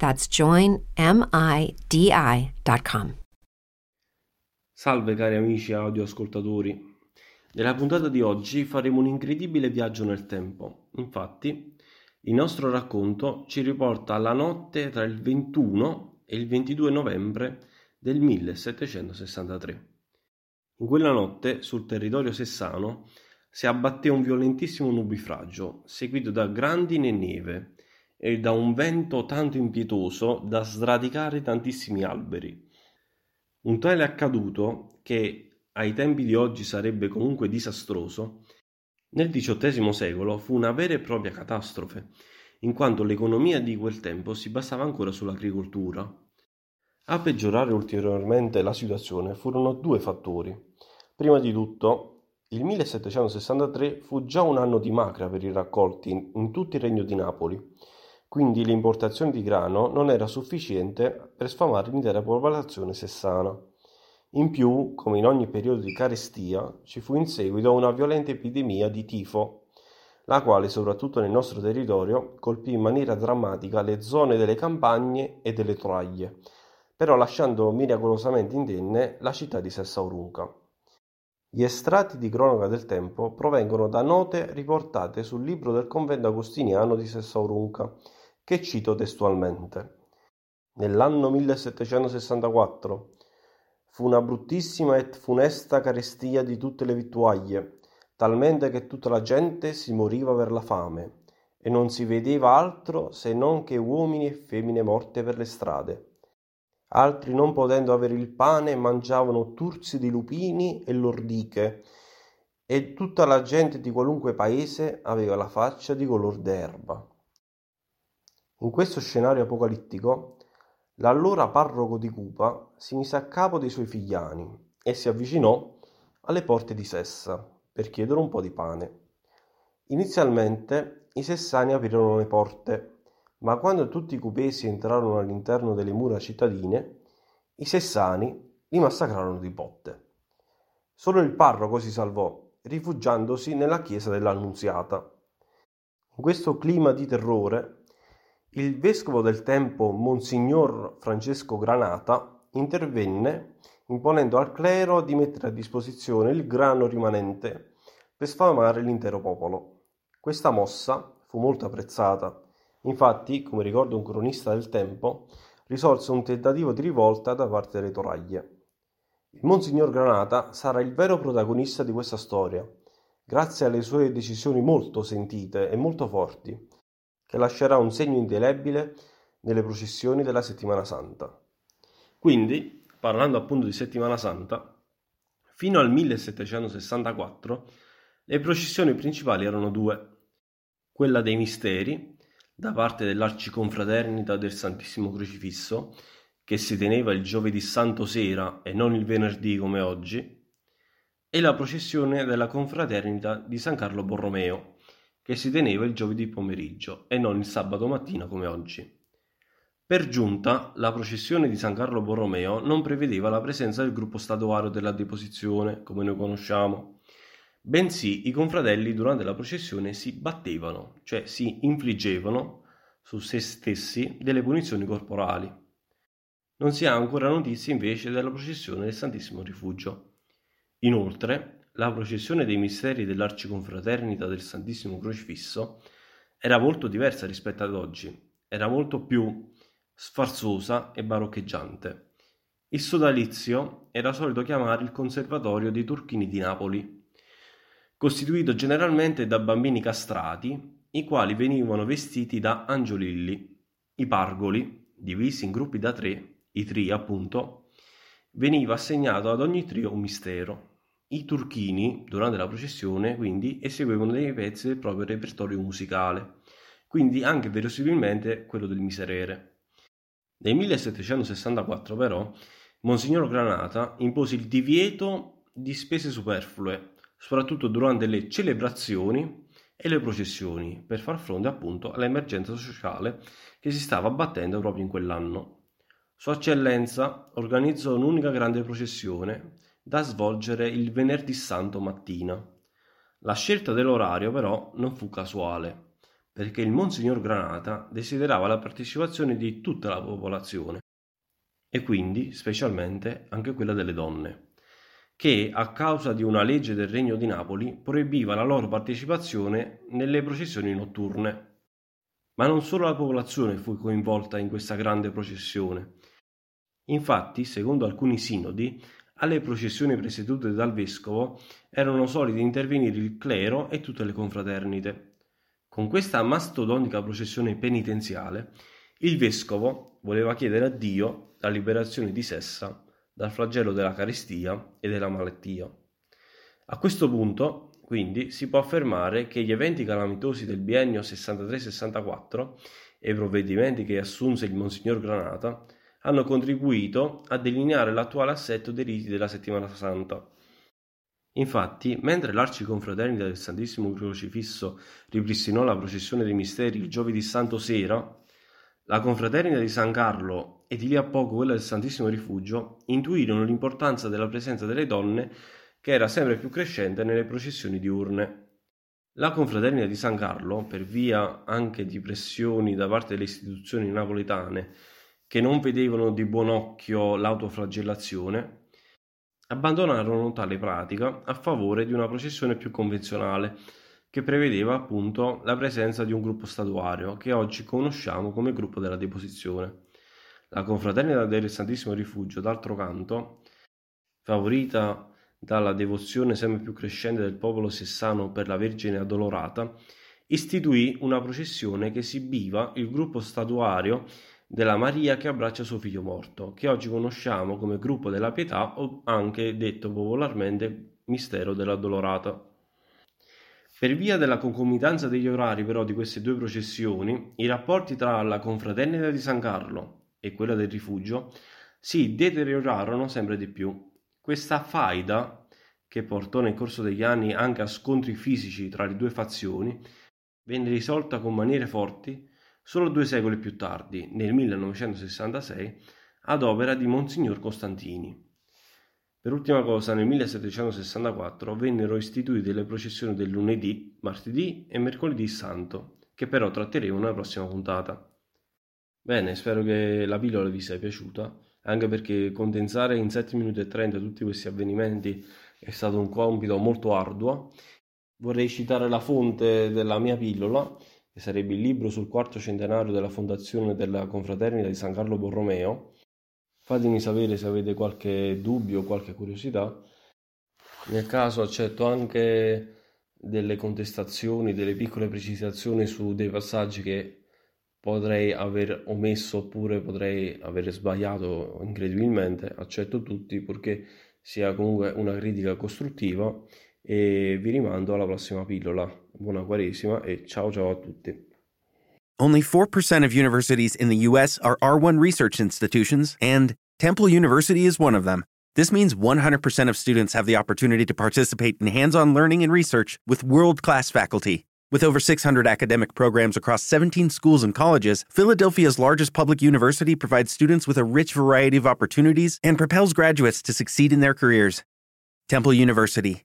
That's joinmidi.com. Salve cari amici audioascoltatori. Nella puntata di oggi faremo un incredibile viaggio nel tempo. Infatti, il nostro racconto ci riporta alla notte tra il 21 e il 22 novembre del 1763. In quella notte, sul territorio sessano, si abbatté un violentissimo nubifragio, seguito da grandine e neve e da un vento tanto impietoso da sradicare tantissimi alberi. Un tale accaduto, che ai tempi di oggi sarebbe comunque disastroso, nel XVIII secolo fu una vera e propria catastrofe, in quanto l'economia di quel tempo si basava ancora sull'agricoltura. A peggiorare ulteriormente la situazione furono due fattori. Prima di tutto, il 1763 fu già un anno di macra per i raccolti in tutto il regno di Napoli, quindi l'importazione di grano non era sufficiente per sfamare l'intera popolazione sessana. In più, come in ogni periodo di carestia, ci fu in seguito una violenta epidemia di tifo, la quale, soprattutto nel nostro territorio, colpì in maniera drammatica le zone delle campagne e delle troaglie, però lasciando miracolosamente indenne la città di Sessaurunca. Gli estratti di cronaca del tempo provengono da note riportate sul libro del convento agostiniano di Sessaurunca, che cito testualmente. Nell'anno 1764 fu una bruttissima e funesta carestia di tutte le vittuaglie, talmente che tutta la gente si moriva per la fame, e non si vedeva altro se non che uomini e femmine morte per le strade. Altri, non potendo avere il pane, mangiavano turzi di lupini e lordiche, e tutta la gente di qualunque paese aveva la faccia di color d'erba. In questo scenario apocalittico, l'allora parroco di Cupa si mise a capo dei suoi figliani e si avvicinò alle porte di Sessa per chiedere un po' di pane. Inizialmente i sessani aprirono le porte, ma quando tutti i cupesi entrarono all'interno delle mura cittadine, i sessani li massacrarono di botte. Solo il parroco si salvò, rifugiandosi nella chiesa dell'Annunziata. In questo clima di terrore, il vescovo del tempo Monsignor Francesco Granata intervenne imponendo al clero di mettere a disposizione il grano rimanente per sfamare l'intero popolo. Questa mossa fu molto apprezzata. Infatti, come ricorda un cronista del tempo, risolse un tentativo di rivolta da parte delle toraglie. Il Monsignor Granata sarà il vero protagonista di questa storia, grazie alle sue decisioni molto sentite e molto forti, che lascerà un segno indelebile nelle processioni della Settimana Santa. Quindi, parlando appunto di Settimana Santa, fino al 1764 le processioni principali erano due, quella dei misteri, da parte dell'Arciconfraternita del Santissimo Crocifisso, che si teneva il giovedì santo sera e non il venerdì come oggi, e la processione della confraternita di San Carlo Borromeo, che si teneva il giovedì pomeriggio e non il sabato mattina come oggi. Per giunta, la processione di San Carlo Borromeo non prevedeva la presenza del gruppo statuario della deposizione, come noi conosciamo, bensì i confratelli durante la processione si battevano, cioè si infliggevano su se stessi delle punizioni corporali. Non si ha ancora notizie invece della processione del Santissimo Rifugio. Inoltre, la processione dei misteri dell'Arciconfraternita del Santissimo Crocifisso era molto diversa rispetto ad oggi, era molto più sfarzosa e baroccheggiante. Il sodalizio era solito chiamare il Conservatorio dei Turchini di Napoli, costituito generalmente da bambini castrati, i quali venivano vestiti da angiolilli. I pargoli, divisi in gruppi da tre, i tri appunto, veniva assegnato ad ogni trio un mistero. I turchini, durante la processione, quindi, eseguivano dei pezzi del proprio repertorio musicale, quindi anche verosimilmente quello del miserere. Nel 1764 però Monsignor Granata impose il divieto di spese superflue, soprattutto durante le celebrazioni e le processioni, per far fronte appunto all'emergenza sociale che si stava abbattendo proprio in quell'anno. Sua Eccellenza organizzò un'unica grande processione da svolgere il venerdì santo mattina. La scelta dell'orario però non fu casuale, perché il Monsignor Granata desiderava la partecipazione di tutta la popolazione e quindi specialmente anche quella delle donne, che a causa di una legge del Regno di Napoli proibiva la loro partecipazione nelle processioni notturne. Ma non solo la popolazione fu coinvolta in questa grande processione. Infatti, secondo alcuni sinodi, alle processioni presiedute dal vescovo erano soliti intervenire il clero e tutte le confraternite. Con questa mastodontica processione penitenziale, il vescovo voleva chiedere a Dio la liberazione di Sessa dal flagello della carestia e della malattia. A questo punto, quindi, si può affermare che gli eventi calamitosi del biennio 63-64 e i provvedimenti che assunse il Monsignor Granata hanno contribuito a delineare l'attuale assetto dei riti della Settimana Santa. Infatti, mentre l'Arciconfraternita del Santissimo Crocifisso ripristinò la processione dei misteri il giovedì santo sera, la Confraternita di San Carlo e di lì a poco quella del Santissimo Rifugio intuirono l'importanza della presenza delle donne che era sempre più crescente nelle processioni diurne. La Confraternita di San Carlo, per via anche di pressioni da parte delle istituzioni napoletane che non vedevano di buon occhio l'autoflagellazione, abbandonarono tale pratica a favore di una processione più convenzionale, che prevedeva appunto la presenza di un gruppo statuario che oggi conosciamo come gruppo della deposizione. La confraternita del Santissimo Rifugio, d'altro canto, favorita dalla devozione sempre più crescente del popolo sessano per la Vergine Addolorata, istituì una processione che esibiva il gruppo statuario della Maria che abbraccia suo figlio morto, che oggi conosciamo come gruppo della pietà o anche detto popolarmente mistero della Dolorata. Per via della concomitanza degli orari però di queste due processioni, i rapporti tra la confraternita di San Carlo e quella del rifugio si deteriorarono sempre di più. Questa faida, che portò nel corso degli anni anche a scontri fisici tra le due fazioni, venne risolta con maniere forti solo due secoli più tardi, nel 1966, ad opera di Monsignor Costantini. Per ultima cosa, nel 1764 vennero istituite le processioni del lunedì, martedì e mercoledì santo, che però tratteremo nella prossima puntata. Bene, spero che la pillola vi sia piaciuta, anche perché condensare in 7 minuti e 30 tutti questi avvenimenti è stato un compito molto arduo. Vorrei citare la fonte della mia pillola, che sarebbe il libro sul quarto centenario della fondazione della confraternita di San Carlo Borromeo. Fatemi sapere se avete qualche dubbio o qualche curiosità. Nel caso accetto anche delle contestazioni, delle piccole precisazioni su dei passaggi che potrei aver omesso oppure potrei aver sbagliato incredibilmente. Accetto tutti purché sia comunque una critica costruttiva e vi rimando alla prossima pillola. Buona Quaresima e ciao ciao a tutti. Only 4% of universities in the US are R1 research institutions and Temple University is one of them. This means 100% of students have the opportunity to participate in hands-on learning and research with world-class faculty. With over 600 academic programs across 17 schools and colleges, Philadelphia's largest public university provides students with a rich variety of opportunities and propels graduates to succeed in their careers. Temple University.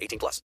18 plus.